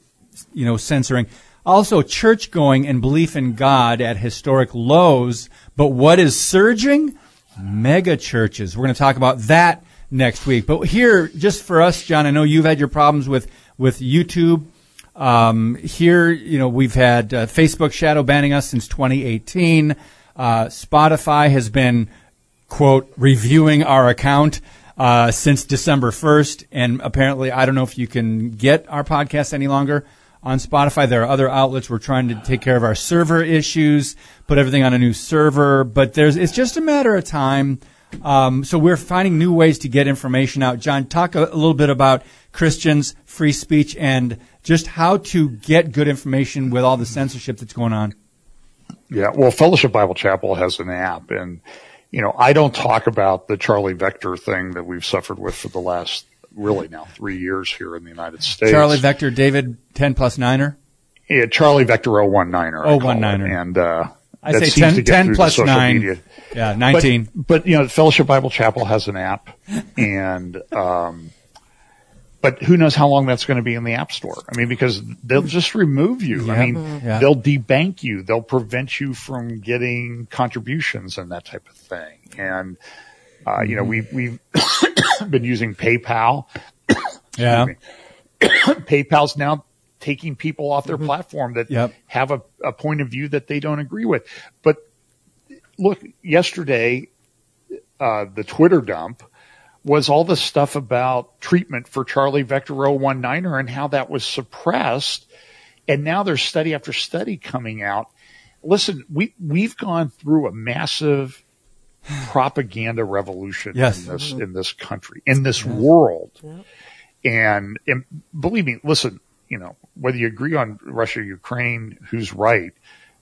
you know, censoring. Also, church going and belief in God at historic lows. But what is surging? Mega churches. We're going to talk about that next week. But here, just for us, John, I know you've had your problems with, with YouTube. Um, here, you know, we've had uh, Facebook shadow banning us since 2018. Uh, Spotify has been, quote, reviewing our account uh, since December 1st. And apparently, I don't know if you can get our podcast any longer on Spotify. There are other outlets. We're trying to take care of our server issues, put everything on a new server, but there's, it's just a matter of time. Um, so we're finding new ways to get information out. John, talk a, a little bit about Christians, free speech, and just how to get good information with all the censorship that's going on. Yeah, well, Fellowship Bible Chapel has an app, and you know, I don't talk about the Charlie Vector thing that we've suffered with for the last really now three years here in the United States. Charlie Vector, David 10 plus niner? Yeah, Charlie Vector 019er. 019er. And, uh, I say 10, 10 plus 9. Media. Yeah, 19. But, but, you know, Fellowship Bible Chapel has an app and, um, but who knows how long that's going to be in the app store? I mean, because they'll just remove you. I mean, they'll debank you. They'll prevent you from getting contributions and that type of thing. And, uh, you know, we, we've been using PayPal. yeah. PayPal's now taking people off their mm-hmm. platform that yep. have a, a point of view that they don't agree with. But look, yesterday, uh, the Twitter dump was all the stuff about treatment for Charlie Vector 019er and how that was suppressed. And now there's study after study coming out. Listen, we, we've gone through a massive propaganda revolution yes. in this mm-hmm. in this country, in this yes. world. And, and believe me, listen, you know, whether you agree on Russia, Ukraine, who's right,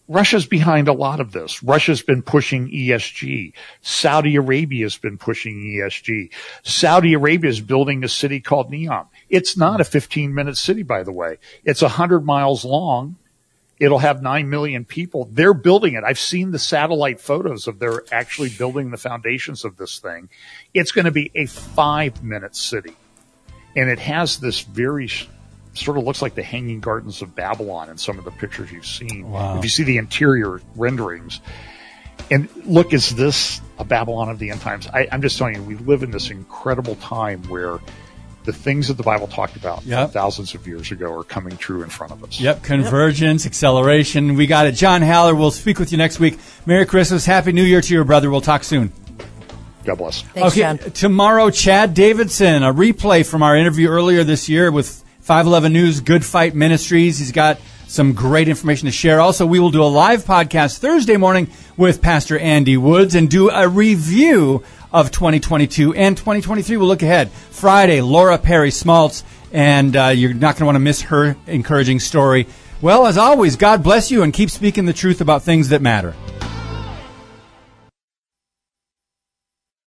Russia's behind a lot of this. Russia's been pushing ESG. Saudi Arabia's been pushing ESG. Saudi Arabia is building a city called Neom. It's not a 15 minute city, by the way. It's a 100 miles long It'll have 9 million people. They're building it. I've seen the satellite photos of they're actually building the foundations of this thing. It's going to be a five minute city. And it has this very sort of looks like the hanging gardens of Babylon in some of the pictures you've seen. Wow. If you see the interior renderings. And look, is this a Babylon of the end times? I, I'm just telling you, we live in this incredible time where the things that the Bible talked about yep. thousands of years ago are coming true in front of us. Yep, convergence, yep. acceleration. We got it. John Haller, we'll speak with you next week. Merry Christmas, Happy New Year to your brother. We'll talk soon. God bless. Thanks, okay, John. tomorrow, Chad Davidson, a replay from our interview earlier this year with 511 News Good Fight Ministries. He's got some great information to share. Also, we will do a live podcast Thursday morning with Pastor Andy Woods and do a review of 2022 and 2023. We'll look ahead. Friday, Laura Perry Smaltz, and uh, you're not going to want to miss her encouraging story. Well, as always, God bless you and keep speaking the truth about things that matter.